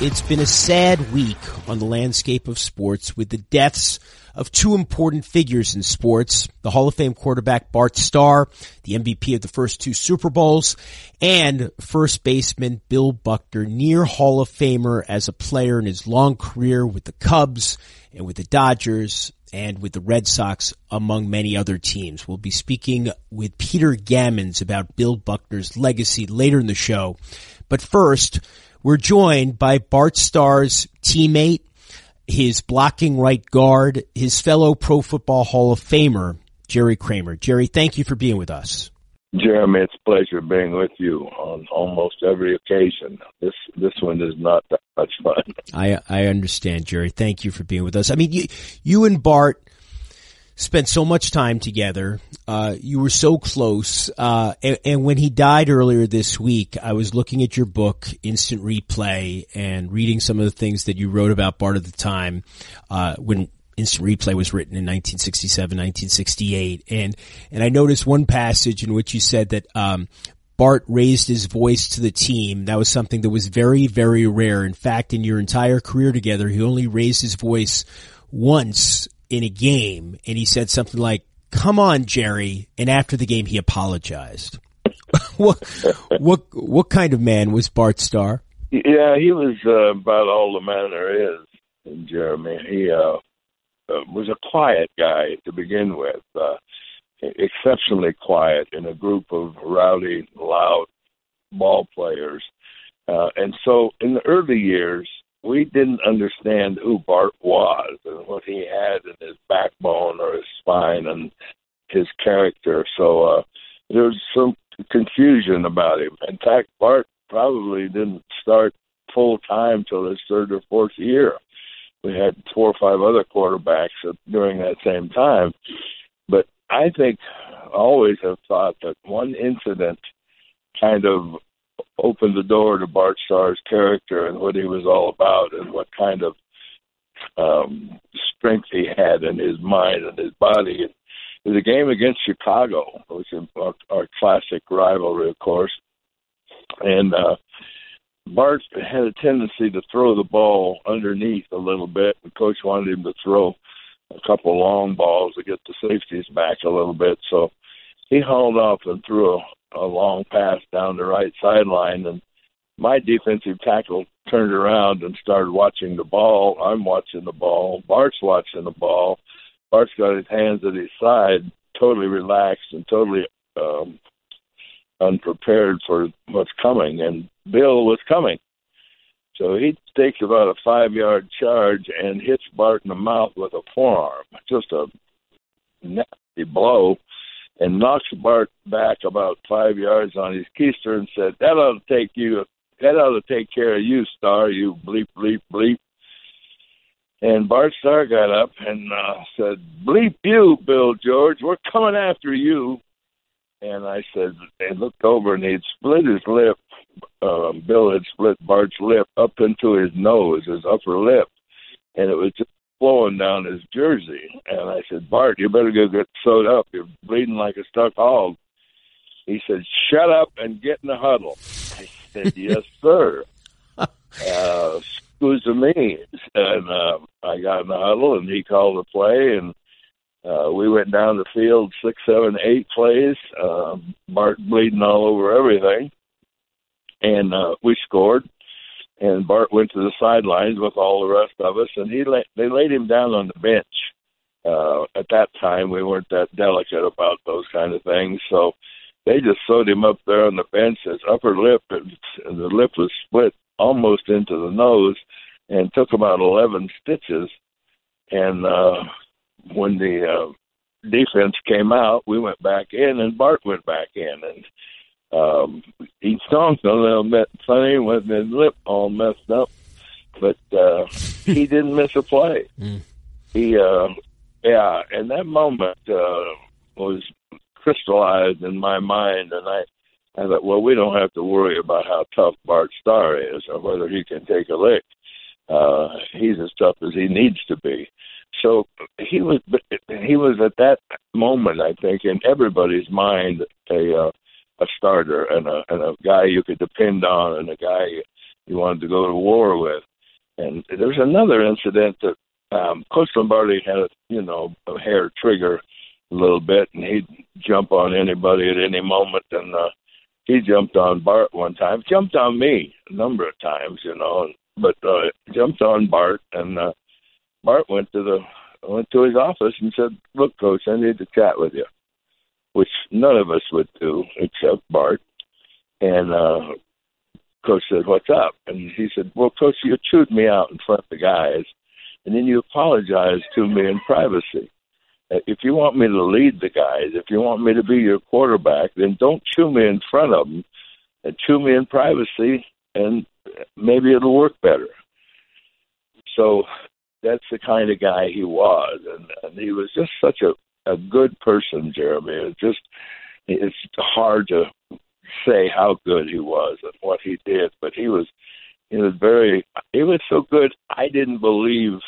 It's been a sad week on the landscape of sports with the deaths of two important figures in sports, the Hall of Fame quarterback Bart Starr, the MVP of the first two Super Bowls, and first baseman Bill Buckner, near Hall of Famer as a player in his long career with the Cubs and with the Dodgers and with the Red Sox, among many other teams. We'll be speaking with Peter Gammons about Bill Buckner's legacy later in the show. But first, we're joined by Bart Starr's teammate his blocking right guard, his fellow Pro Football Hall of Famer, Jerry Kramer. Jerry, thank you for being with us. Jeremy, it's a pleasure being with you on almost every occasion. This this one is not that much fun. I I understand, Jerry. Thank you for being with us. I mean, you you and Bart spent so much time together. Uh, you were so close. Uh, and, and, when he died earlier this week, I was looking at your book, Instant Replay, and reading some of the things that you wrote about Bart at the time, uh, when Instant Replay was written in 1967, 1968. And, and I noticed one passage in which you said that, um, Bart raised his voice to the team. That was something that was very, very rare. In fact, in your entire career together, he only raised his voice once in a game and he said something like, come on, Jerry. And after the game, he apologized. what, what, what kind of man was Bart Starr? Yeah, he was uh, about all the man there is in Jeremy. He uh, uh, was a quiet guy to begin with, uh, exceptionally quiet in a group of rowdy, loud ball players. Uh, and so in the early years, we didn't understand who Bart was and what he had in his backbone or his spine and his character. So uh, there was some confusion about him. In fact, Bart probably didn't start full time till his third or fourth year. We had four or five other quarterbacks during that same time. But I think always have thought that one incident kind of opened the door to Bart Starr's character and what he was all about and what kind of um, strength he had in his mind and his body. It was a game against Chicago, which is our, our classic rivalry, of course. And uh, Bart had a tendency to throw the ball underneath a little bit. The coach wanted him to throw a couple long balls to get the safeties back a little bit. So he hauled off and threw a, a long pass down the right sideline, and my defensive tackle turned around and started watching the ball. I'm watching the ball. Bart's watching the ball. Bart's got his hands at his side, totally relaxed and totally um, unprepared for what's coming. And Bill was coming. So he takes about a five yard charge and hits Bart in the mouth with a forearm. Just a nasty blow and knocks Bart back about five yards on his keister and said, "That ought to take you. That ought to take care of you, Starr. You bleep bleep bleep." And Bart Starr got up and uh, said, "Bleep you, Bill George. We're coming after you." And I said, and looked over and he'd split his lip. Um, Bill had split Bart's lip up into his nose, his upper lip, and it was just flowing down his jersey. And I said, Bart, you better go get sewed up. You're bleeding like a stuck hog. He said, Shut up and get in the huddle. I said, Yes, sir. uh, excuse me. And uh, I got in the huddle, and he called the play, and uh, we went down the field six, seven, eight plays. Uh, Bart bleeding all over everything, and uh, we scored and Bart went to the sidelines with all the rest of us, and he la- they laid him down on the bench. Uh, at that time, we weren't that delicate about those kind of things, so they just sewed him up there on the bench. His upper lip, and the lip was split almost into the nose, and took about eleven stitches. And uh, when the uh, defense came out, we went back in, and Bart went back in, and um, he stunk a little bit funny with his lip all messed up, but uh, he didn't miss a play. Mm. He uh, yeah, and that moment uh, was crystallized in my mind, and I, I thought, well, we don't have to worry about how tough Bart Starr is or whether he can take a lick. Uh, he's as tough as he needs to be. So he was, he was at that moment, I think, in everybody's mind, a uh, a starter and a and a guy you could depend on, and a guy you wanted to go to war with. And there's another incident that um, Coach Lombardi had, you know, a hair trigger a little bit, and he'd jump on anybody at any moment. And uh, he jumped on Bart one time, jumped on me a number of times, you know, but uh, jumped on Bart, and uh, Bart went to the went to his office and said, "Look, Coach, I need to chat with you," which none of us would do except Bart. And uh, Coach said, "What's up?" And he said, "Well, Coach, you chewed me out in front of the guys." and then you apologized to me in privacy. Uh, if you want me to lead the guys, if you want me to be your quarterback, then don't chew me in front of them and chew me in privacy, and maybe it'll work better. So that's the kind of guy he was, and, and he was just such a a good person, Jeremy. It's just it's hard to say how good he was and what he did, but he was he was very he was so good I didn't believe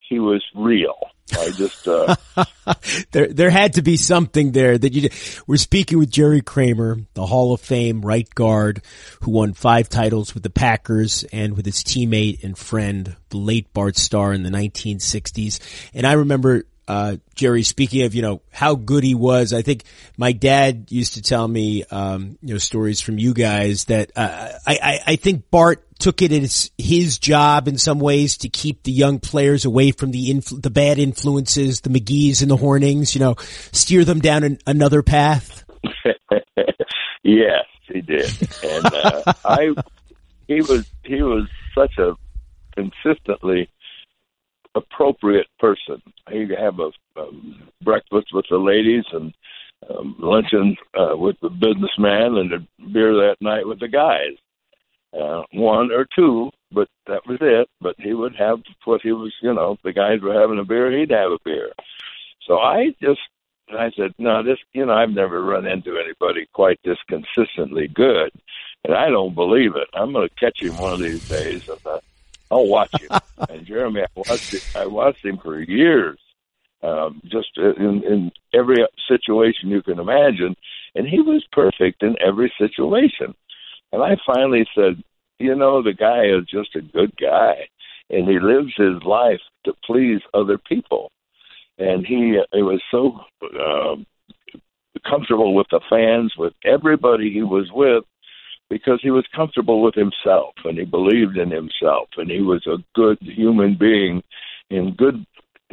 he was real. I just uh, there there had to be something there that you. We're speaking with Jerry Kramer, the Hall of Fame right guard, who won five titles with the Packers and with his teammate and friend, the late Bart Starr, in the 1960s. And I remember uh, Jerry, speaking of, you know, how good he was, I think my dad used to tell me, um, you know, stories from you guys that, uh, I, I, I think Bart took it as his job in some ways to keep the young players away from the influ- the bad influences, the McGees and the Hornungs, you know, steer them down an, another path. yes, he did. And, uh, I, he was, he was such a consistently appropriate person. He'd have a, um, breakfast with the ladies and um, luncheon uh, with the businessman and a beer that night with the guys. Uh, one or two, but that was it. But he would have what he was, you know, the guys were having a beer, he'd have a beer. So I just, I said, no, this, you know, I've never run into anybody quite this consistently good, and I don't believe it. I'm going to catch him one of these days, and I'll watch him. and Jeremy, I watched it, I watched him for years, um, just in, in every situation you can imagine, and he was perfect in every situation. And I finally said, you know, the guy is just a good guy, and he lives his life to please other people. And he, he was so uh, comfortable with the fans, with everybody he was with, because he was comfortable with himself and he believed in himself and he was a good human being. And good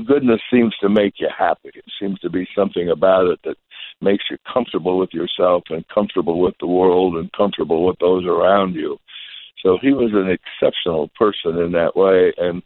goodness seems to make you happy. It seems to be something about it that makes you comfortable with yourself and comfortable with the world and comfortable with those around you. So he was an exceptional person in that way. And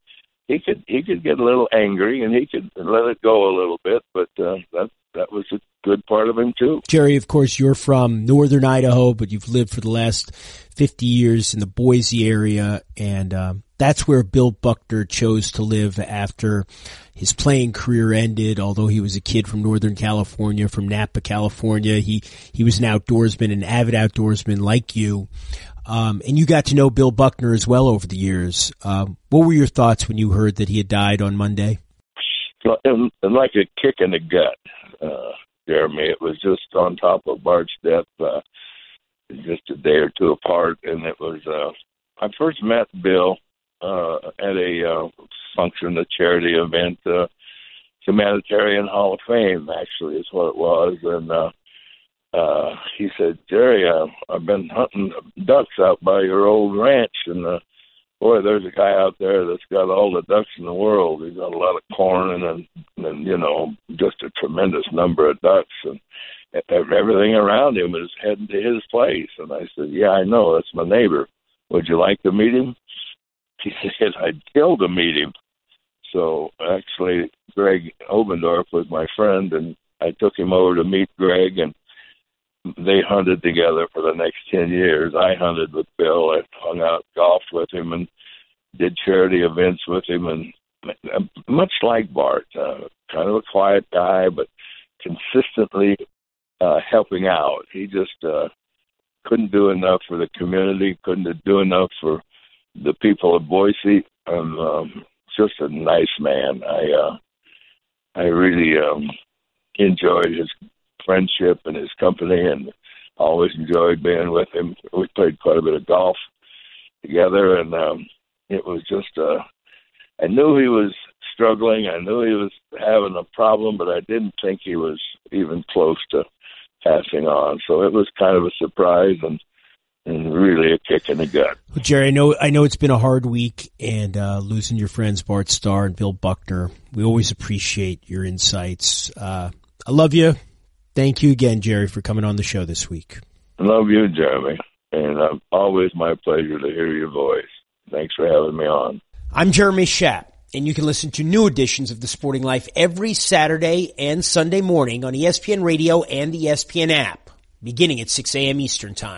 he could he could get a little angry and he could let it go a little bit but uh, that that was a good part of him too. Jerry, of course, you're from northern Idaho, but you've lived for the last 50 years in the Boise area, and um, that's where Bill Buckner chose to live after his playing career ended. Although he was a kid from Northern California, from Napa, California, he he was an outdoorsman, an avid outdoorsman like you. Um, and you got to know Bill Buckner as well over the years. Um, what were your thoughts when you heard that he had died on Monday? Like a kick in the gut uh, Jeremy. It was just on top of Bart's death, uh, just a day or two apart, and it was. Uh, I first met Bill uh, at a uh, function, a charity event, uh, Humanitarian Hall of Fame. Actually, is what it was, and. uh uh he said, Jerry, uh, I've been hunting ducks out by your old ranch and uh boy, there's a guy out there that's got all the ducks in the world. He's got a lot of corn and and, and you know just a tremendous number of ducks and everything around him is heading to his place. And I said, Yeah, I know. That's my neighbor. Would you like to meet him? He said, I'd kill to meet him. So actually, Greg Obendorf was my friend, and I took him over to meet Greg, and they hunted together for the next 10 years. I hunted with Bill. I hung out, golfed with him, and did charity events with him. And much like Bart, uh, kind of a quiet guy, but consistently uh, helping out. He just uh, couldn't do enough for the community, couldn't do enough for the people of Boise. And um, just a nice man. I uh, I really um, enjoyed his friendship and his company, and always enjoyed being with him. We played quite a bit of golf together, and um, it was just. Uh, I knew he was struggling. I knew he was having a problem, but I didn't think he was even close to passing on. So it was kind of a surprise and and really a kick in the gut. Well, Jerry, I know I know it's been a hard week, and uh, losing your friends Bart Starr and Bill Buckner. We always appreciate your insights. Uh, I love you. Thank you again, Jerry, for coming on the show this week. I love you, Jeremy, and uh, always my pleasure to hear your voice. Thanks for having me on. I'm Jeremy Schaap, and you can listen to new editions of The Sporting Life every Saturday and Sunday morning on ESPN Radio and the ESPN app, beginning at 6 a.m. Eastern Time.